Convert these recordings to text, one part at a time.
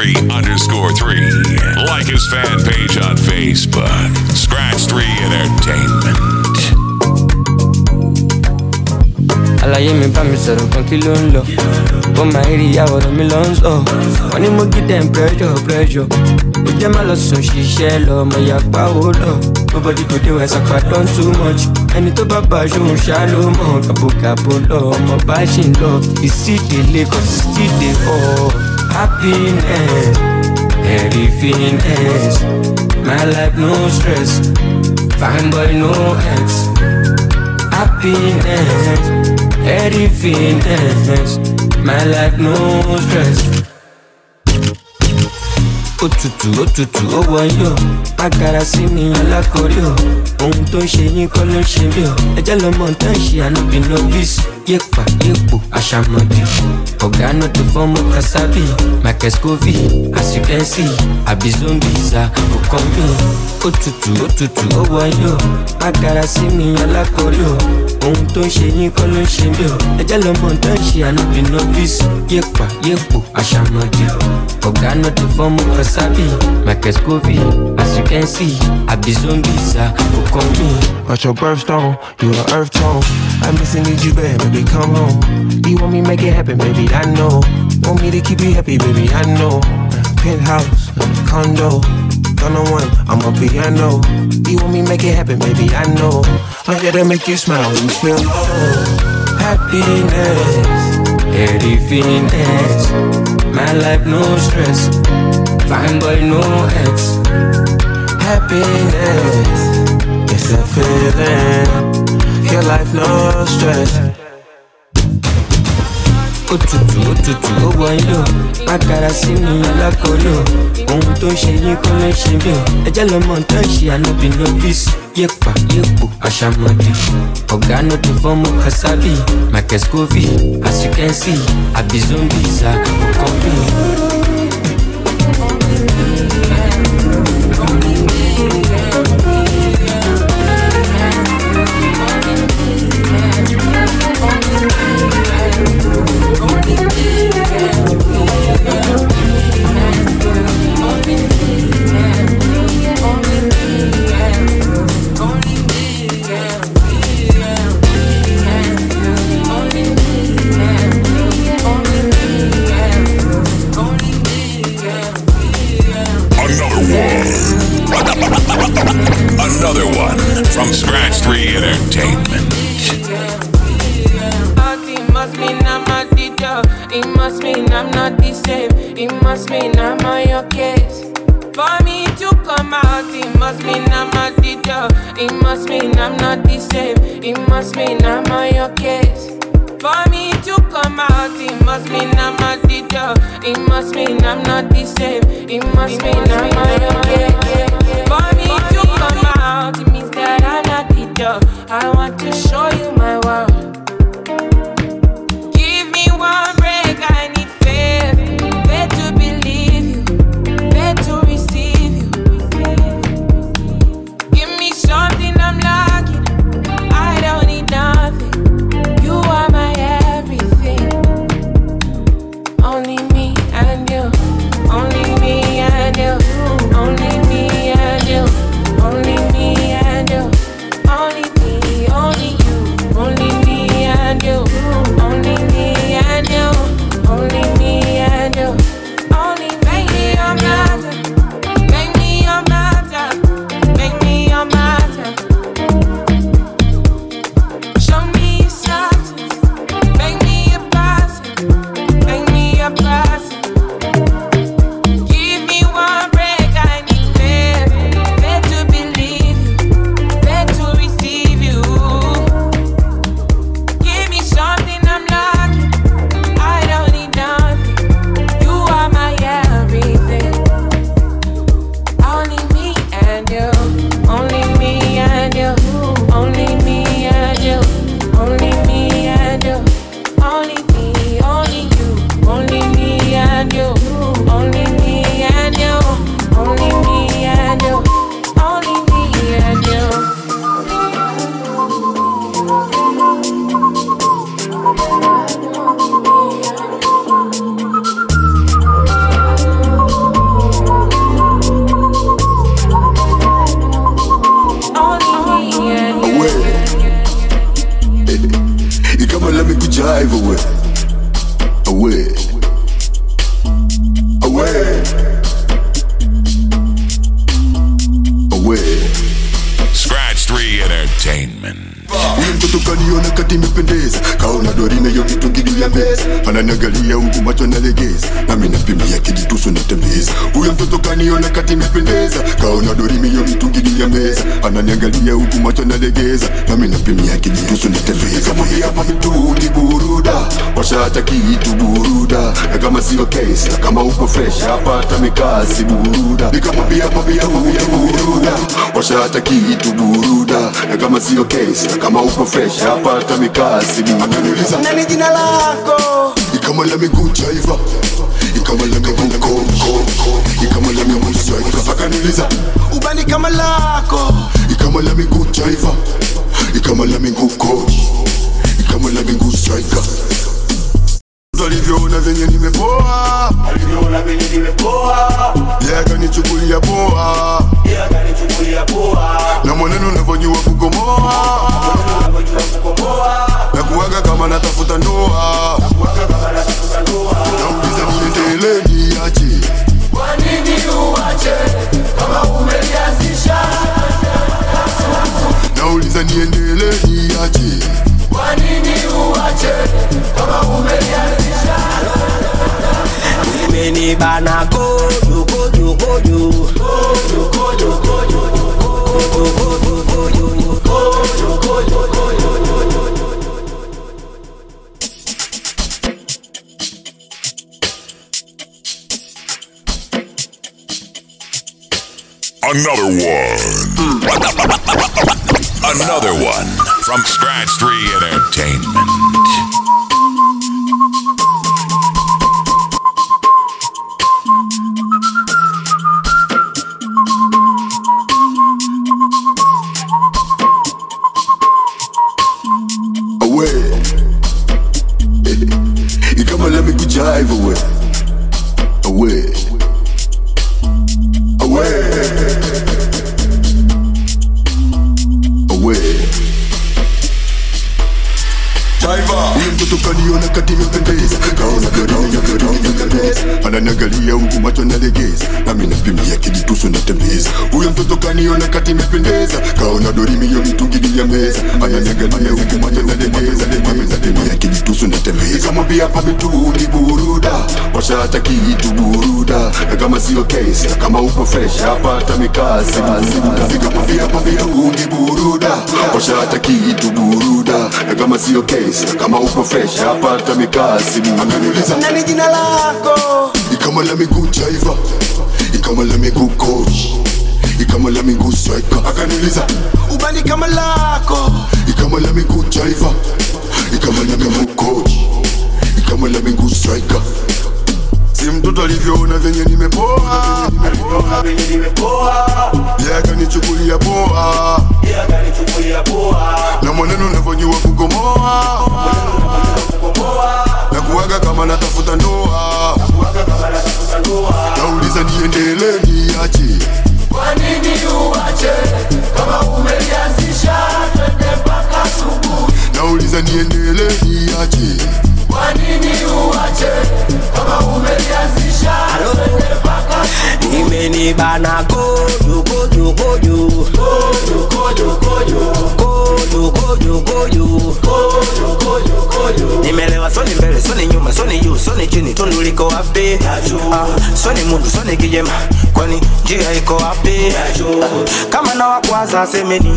3 underscore 3. Like his fan page on Facebook, Scratch 3 Entertainment. àlàyé mi bá mi sọ̀rọ̀ kan kí ló ń lọ? Ó máa ń rí ìyàwó rẹ̀ mi lọ ń sọ. Wọ́n ní mo gí dem pressure pressure. Ó jẹ́ má lọ sùn ṣiṣẹ́ lọ ọmọ ìyàpá ó lọ. Nobody go dey west apá don too much. Ẹni tó bá bá aṣòun ṣá ló mọ̀. Kàbòkàbò lọ ọmọ bá ṣì ń lọ. Ìsídèlé kan ìsídè ọ̀ happiness everythingness my life no stress. Fine boy no ex. Happiness everythingness my life no stress. Òtútù òtútù ó wọ̀nyí o. Magara sí mi alákọ̀ọ́rí o. Ohun tó ń ṣe yín kọ́ ló ń ṣe mí o. Ẹjẹ́ lọ́mọ tó ń ṣe ànábì novice. Yépa yépo àṣàmọ̀dì. Ọ̀gá náà tó fọ́mọ kásábì michael can see àbí zombies à kò kàn mí òtútù òtútù ó wọ̀nyí o. Magara sí mi alákọ̀ọ́rí o. Ohun tó ń ṣe yín kọ́ ló ń ṣe mí o. Ẹjẹ́ lọ́mọ tó ń ṣe novice. Yépa yépo àṣàmọ̀dì. Ọ̀gá náà tó fọ́mọ kásábì michael scovey as you can see àbí zombies à kò kàn mí. At your birthstone, you an earth tone. I miss and need you bad, baby, come home. You want me make it happen, baby, I know. Want me to keep you happy, baby, I know. Penthouse, condo, on the one, I'm a piano. You want me make it happen, baby, I know. I'm here to make you smile you feel low. happiness, everythingness. My life no stress, fine boy no ex. Happiness, it's a feeling. Your life no stress. Òtútù òtútù ó wọ̀nyí o. Magara sí mi o. Ohun tó ń ṣe yín ló ń ṣe mí o. Ẹjẹ́ lọ́mọ tó ń ṣe ànábì novice yépa yépo àṣàmọ̀dì ọ̀gá náà tó fọ́mọ kásábì michael scovey as you can see àbí zombies à kò I want to show you Huyo kati imependeza, kaona dorime yo kitu juu ya meza, ananiangalia huku macho nalegeza, nami napimia kijitusu natembeza. Huyo mtoto kaniona kati imependeza, kaona dorime yo kitu juu ya meza, ananiangalia huku macho nalegeza, nami napimia kijitusu natembeza. kamwambia hapa mitungi buruda, washata kitu buruda, na kama sio case, na kama uko fresh hapa hata mikasi buruda, nikamwambia mwambia mwambia buruda, washata kitu buruda, na kama sio case, na kama uko fresh hapa hata mikasi buruda. Akaniuliza nani jina lako? Ikama la miguu striker akaniuliza ubani kama lako? Ikama la miguu jaiva. Ikama la miguu coach Another one from Scratch 3 Entertainment. Kama sio case, kama uko fresh hapa hata mikazi. Buruda. Nikamwambia hapa mitungi buruda, hata kitu buruda, kama sio case, kama uko fresh hapa hata mikazi buruda. Nani jina lako? ikama la miguu jaiva ikama la miguu coach. Ikama la miguu striker. Akaniuliza ubani kama lako? ikama la miguu jaiva ikama la miguu coach. Ikama la miguu striker si mtoto alivyoona venye nimepoa. Yeye akanichukulia poa. Na mwaneno unavyojua kukomoa. Na kuwaga kama natafuta ndoa. Nauliza niendele niache? Kwa nini uache? Kama umelianzisha twende mpaka asubuhi. Nauliza niendele niache imenibana kojo kojo kojo kojo kojo kojo kojo kojo kojo kojo kojo kojo nimelewa soni mbele soni nyuma soni juu soni chini. Tundu wapi? Ah, soni mundu soni kijema. Kwani njia iko wapi? Ah, kama na wakwaza semeni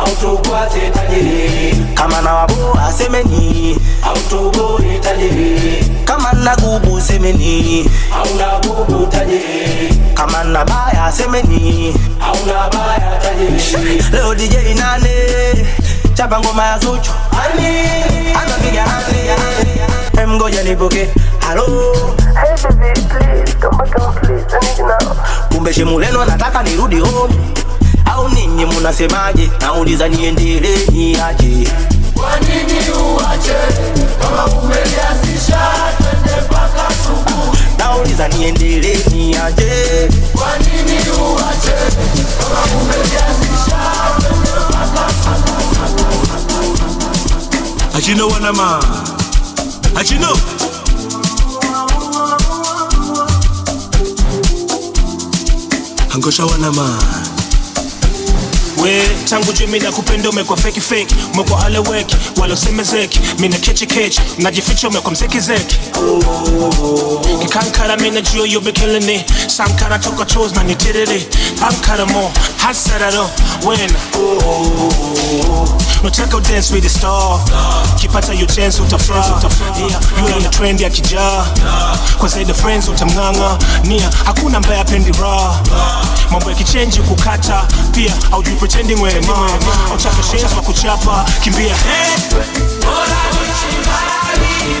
autokuwa setajiri kama nawaboa semeni autobo itajiri kama nagubu semeni aunagubu tajiri kama nabaya semeni aunabaya tajiri leo DJ nane chapa ngoma ya Zuchu. Anapiga ani mgoja nipoke halo. Hey baby please come back on please. I need you now kumbe shimuleno nataka nirudi home au ninyi munasemaje nauliza niendelee niache? kwa nini uache kama umelianzisha twende mpaka asubuhi nauliza niendelee niache? kwa nini uache kama umelianzisha twende mpaka But you know what I'm on? How'd you know? Angosha wana man we tangu juu mina kupenda umekwa feki feki umekwa haleweki wala usemezeki mina kechi kechi. Najificha umekwa mzeki zeki. Kikankara mina juu you be killing it sankara toka chose na nitiriri. Ankara mo hasararo wena. Nataka dance with the star. Kipata you chance yeah, you on the trend ya kijaa. Kwa zaidi friends utamng'ang'a. Nia hakuna mbaya pendi raha mambo yakichenji kukata pia aujui pretending wewe mama shenzi wa kuchapa kimbia hey. Usijuane,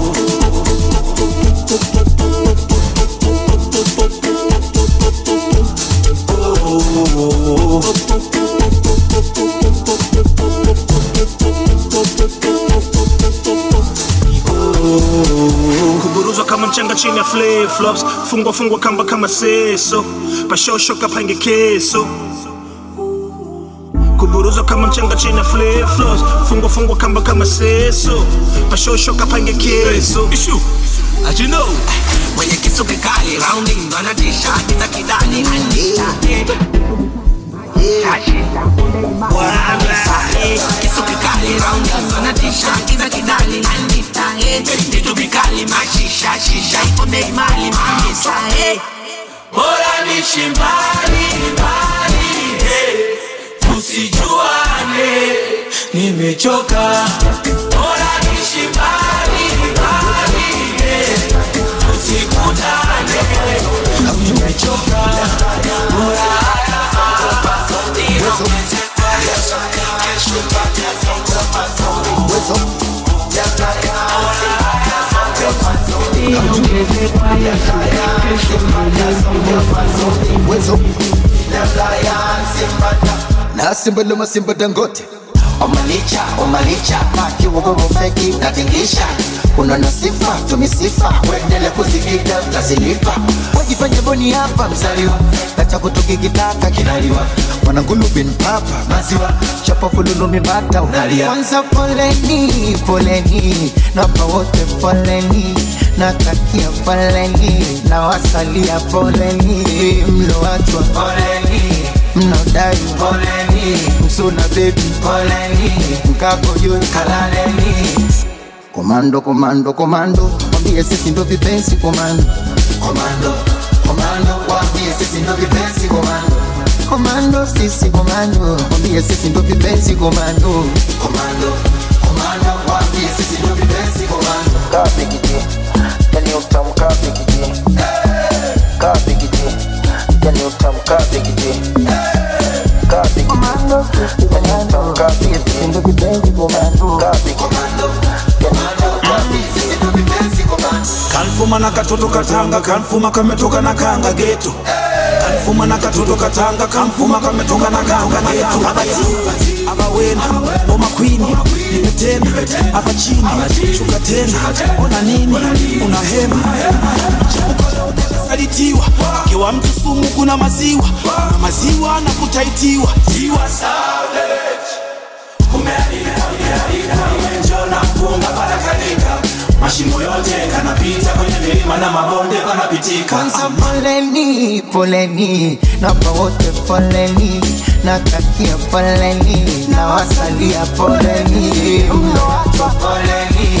kuburuzwa kama mchanga chini ya flip flops. Fungwa fungwa kamba kama seso. Pashosho kapange keso. Kuburuzwa kama mchanga chini ya flip flops. Fungwa fungwa kamba kama seso. Pashosho kapange keso. Ishu as you know? mwenye kisu kikali rounding wanatisha kita kidani anisha kisu kikali rounding wanatisha kita kidani anisha vitu vikali mashisha shisha ipo bei mali mamisa bora nishi mbali mbali eh, tusijuane nimechoka bora nishi mbali mbali eh, tusikutane nimechoka bora simba loma simba dangote. Omalicha omalicha makiwogogofeki natingisha unaona sifa tumisifa wendele kuzikita tazilipa wajifanya boni hapa mzaliwa. Kacha kutukikitaka kinaliwa. Mwanangulubin papa maziwa. Chapa fululu mibata unalia. Kwanza poleni poleni. Napa wote poleni. Natakia poleni. Na wasalia poleni. Mloachwa poleni. Mnodai poleni. Msuna bebi poleni. Mkakoyo kalaleni komando komando komando mwambie sisi ndo vipenzi komando komando komando wambie sisi ndo vipenzi komando komando sisi komando mwambie sisi ndo vipenzi komando komando komando wambie sisi ndo vipenzi komando kapikiji yani utamu kapikiji kapikiji yani utamu kapikiji kapikiji yani utamu kapikiji ndo kipenzi komando kapikiji kanfuma na katoto katanga kanfuma kametoka na kanga geto. Kanfuma na katoto katanga kanfuma kametoka na kanga geto. Abawena boma kwini nimetena hapa chini chuka tena. Ona nini? Una hema. Salitiwa kiwa mtu sumu kuna maziwa. Na maziwa na kutaitiwa. Ziwa savage mashimo yote kanapita kwenye milima na mabonde kanapitika. kwanza poleni poleni napa wote poleni natakia poleni na wasalia poleni poleni poleni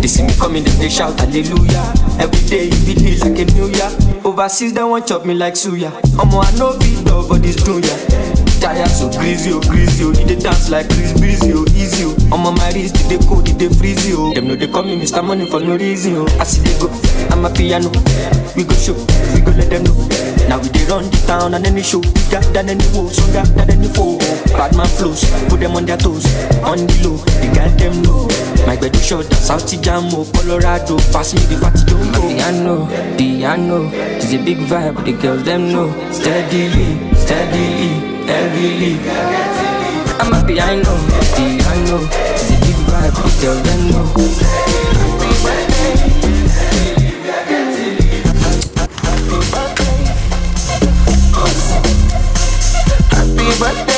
They see me coming, then they shout hallelujah. Every day it be like a new year. Overseas they want chop me like suya. Omo I know be dog for this dunya. Tire so greasy, oh greasy, oh. They dance like Chris Breezy, oh easy, oh. I'm on my wrist, did they cold, did they freeze, oh. Them know they call me Mr. Money for no reason, oh. I see they go, I'm a piano. We go show, we go let them know. Now we they run the town and any show bigger than any than any foe. Bad man flows, put them on their toes, on the low. They got them know. My bed is short, South Jamo, oh, Colorado. Pass me the fatty jumbo. Piano, piano, it's a big vibe. The girls them know. Steadily, steadily, heavily. I'm a piano, piano, it's a big vibe. The girls them know. Happy birthday.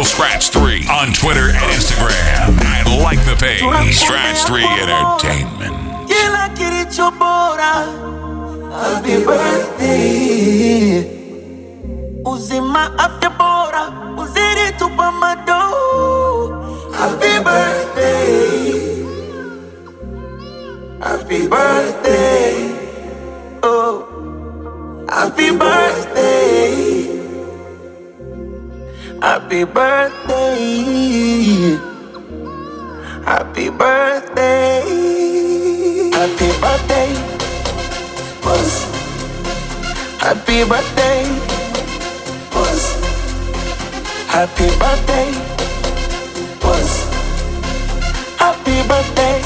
Follow Scratch 3 on Twitter and Instagram. And like the page, Scratch 3 Entertainment. Kila kilicho bora. Happy birthday. Uzima afya bora. Uzidi tupa mado. Happy birthday. Happy birthday. Oh. Happy birthday. Happy birthday. Happy birthday. Happy birthday. Buzz. Happy birthday. Buzz. Happy birthday. Buzz. Happy birthday.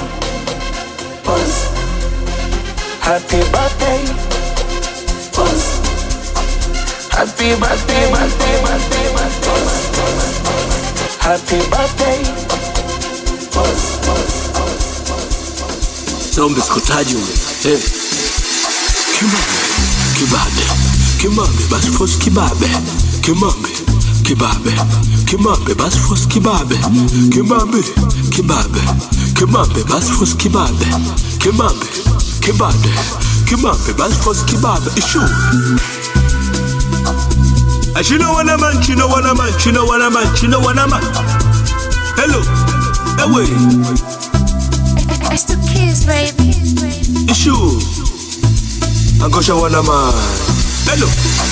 Buzz. Happy birthday. Happy birthday, birthday, birthday, birthday. Happy birthday. Buzz. Naomba sikutaji ule. Kibabe, basi fosi kibabe, kimambe, kibabe, kimambe basi kibabe, kimambe, kibabe, kimambe basi kibabe, kimambe, kibabe, kimambe basi kibabe. Ishu. You know what I'm man, you know what I'm man, you know what I'm man, you know what I'm man. Hello, away. I still kiss, baby. Issue. Angosha wana man. Hello.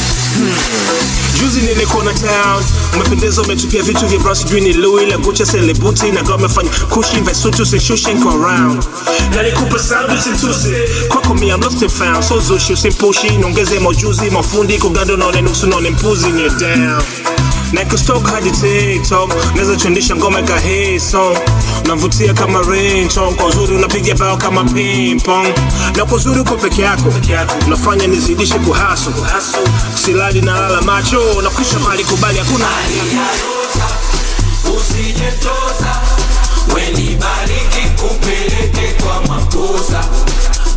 Juzi nilikuwa na town, umependeza, umetupia vitu vya bra, sijui ni Louis la Gucci celebrity na kama fanya kushi vesutu sishushe kwa round. na nikupa sound kwako mi I'm lost and found. So zushi usimpushi niongeze majuzi mafundi kugando naone nusu naone mpuzi ni down na hadi TikTok naweza ngoma ika hit song unavutia kama ringtone kwa uzuri unapiga bao kama ping na kwa uzuri uko peke yako unafanya nizidishe kuhaso, silali na lala macho na kisha mali kubali hakuna. Usijetoza, wenibariki kupeleke kwa makosa.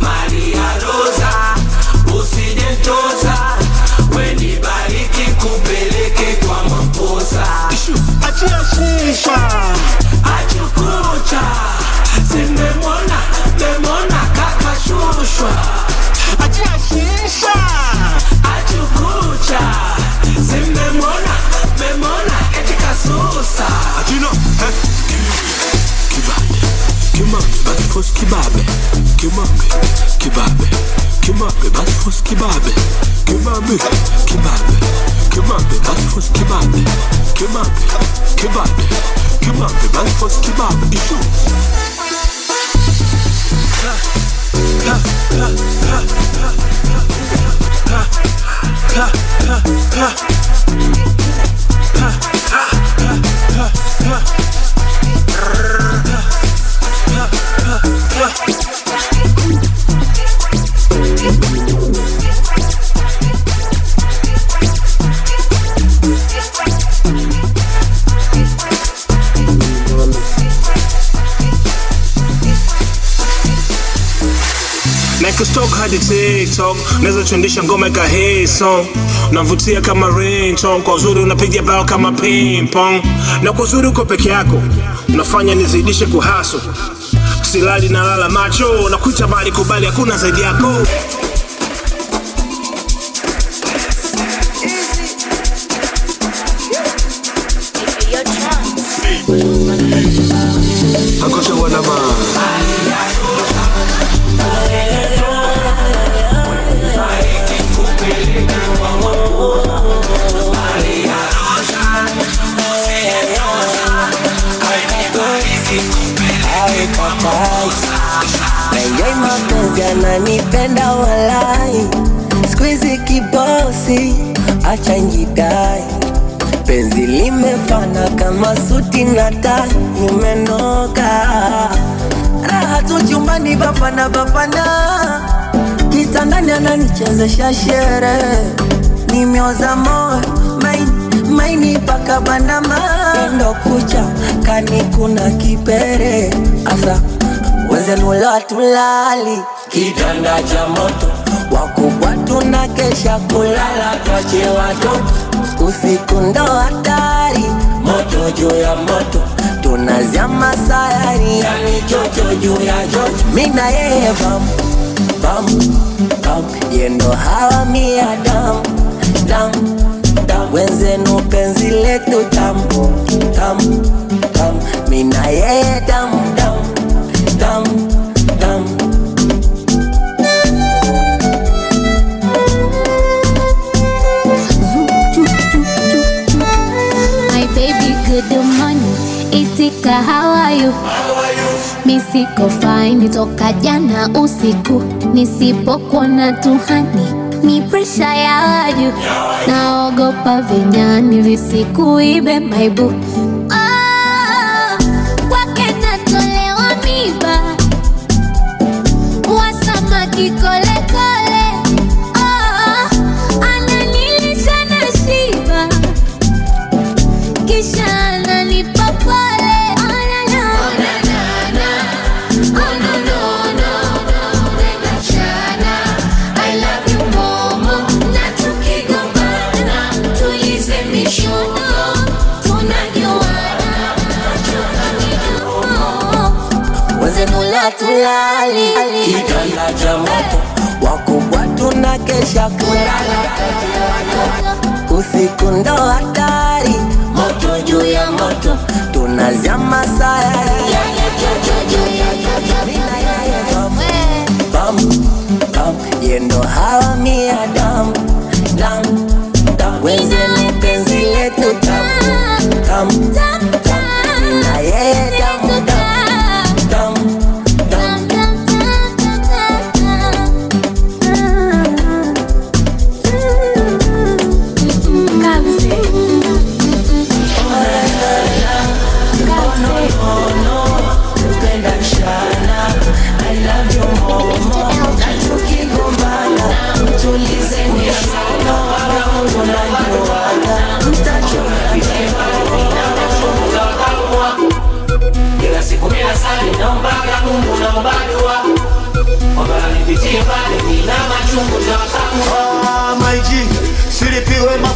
Maria Rosa, usijetoza, wenibariki kupeleke kwa makosa. Achia shisha. Achukucha, simemona, memona kakashushwa. Achia shisha. Achukucha, simemona, memona etikasusa. Achino, eh. Kibabe, kimambe, basi fosi kibabe, kimambe, kibabe, kimambe, basi fosi kibabe, kimambe, kibabe, breakfast kebab, kebab, kebab, kebab, the breakfast kebab is you. Ha, ha, ha, ha, ha, ha, ha, ha, ha, ha. Hadi tiktok naweza tuendesha ngoma ka hey song. Unavutia kama ringtone kwa uzuri unapiga bao kama ping pong. Na kwa uzuri uko peke yako unafanya nizidishe kuhaso silali na lala macho na kuita bali kubali hakuna zaidi yako Enjoy na ananipenda walai. Skuizi kibosi acha njidai. Penzi limefana kama suti na tai Nimenoka. Raha tu chumbani bapana bapana Kitandani ananichezesha shere Nimeoza moyo maini paka bandama ndo kucha kani kuna kipere. Asa wenzenula tulali. Kitanda cha moto wakubwa tunakesha kulala twache watoto. Usiku ndo hatari. Moto juu ya moto tunazama sayari yani chocho juu ya chocho mina yeye bam bam bam yendo hawa mia dam dam wenzenu penzi letu tam tam tam mina yeye dam Itika, how are you? Mi siko fine toka jana usiku, nisipokuona tuhani ni presha ya waju, naogopa vinyani visikuibe maibu tulali kitanda cha moto wakubwa tuna kesha kulala. Usiku ndo hatari moto juu ya moto tunazama sayari yendo hawa miadamu. Dam dam dam wenzeni penzi letu tamu tam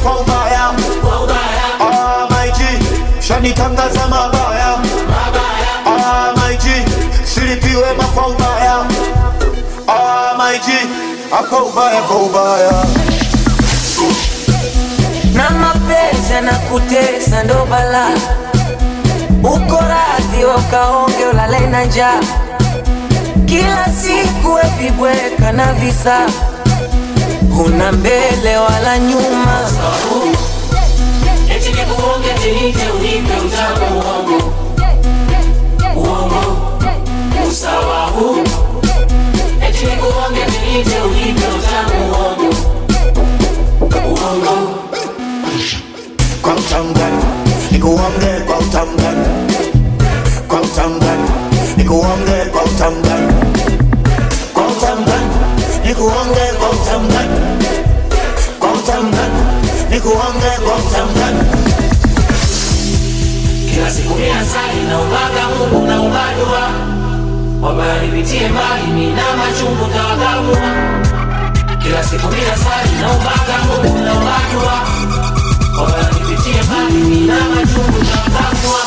kwa ubaya Ah, shanitangaza mabaya Ah, kwa ubaya Ah, ubaya kwa ubaya na mapenzi yanakutesa ndo bala. Uko radhi wakaonge ulale na njaa. Kila siku wevibweka na visa huna mbele wala nyuma. Eti nikuonge tinite unipe utamu uongo. Uongo. Usawa huu eti nikuonge tinite unipe utamu uongo. Uongo. Kwa utangani, nikuonge kwa utangani Kwa utangani, nikuonge kwa utangani Kwa utangani, nikuonge nikuonge kwa utangani kila siku mina sali naombaga Mungu na ubadua. Wabaya nipitie mbali na machungu tawakamua kila siku mina sali naombaga mungu naombajua wabaya nipitie mbali mina machungu tawakamua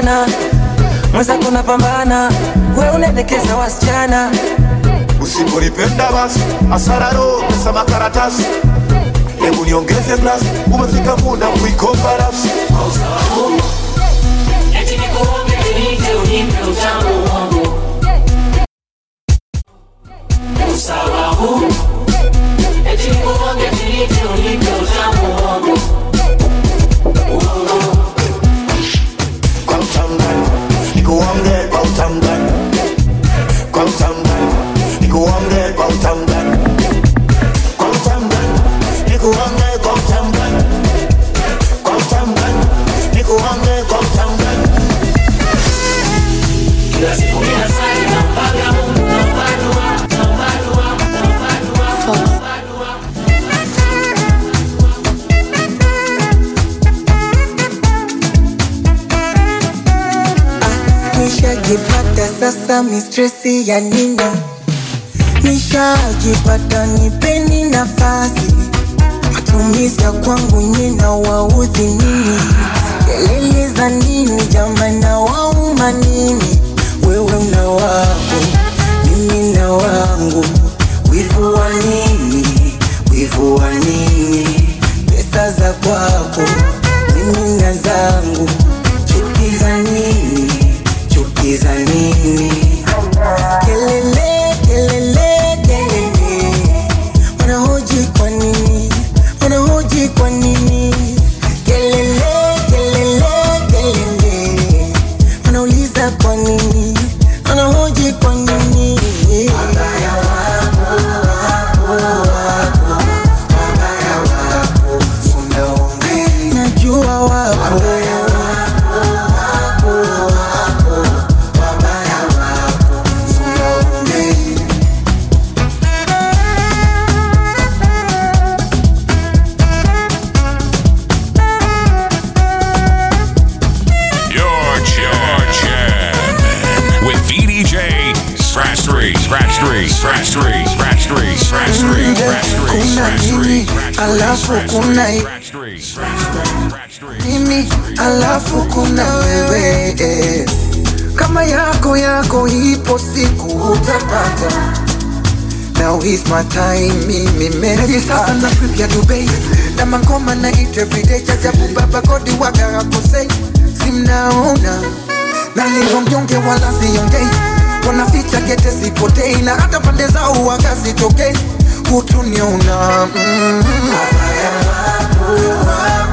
sana. Mwenzako napambana we unaendekeza wasichana. Usipolipenda basi asararo pesa makaratasi. Hebu niongeze glasi umefika muda kuikomba nafsi nipeni matumizi ya kwangu nyina waudhi nini? Kelele nini jamana wauma nini? Wewe mna wako mimi na wangu. Wivu wa nini? Wivu wa nini? Pesa za kwako mimi na zangu kuna mimi alafu kuna wewe. Eh. kama yako yako ipo siku utapata. Now is my time, mimi meji sasa na trip ya Dubai na mangoma na hit everyday chajabu baba kodi waga hakosei simnaona. Nalivyo mjonge wala siongei. Wanaficha kete sipotei. Na hata pande zao waga sitokei hutuniona. Mm. Wabaya will have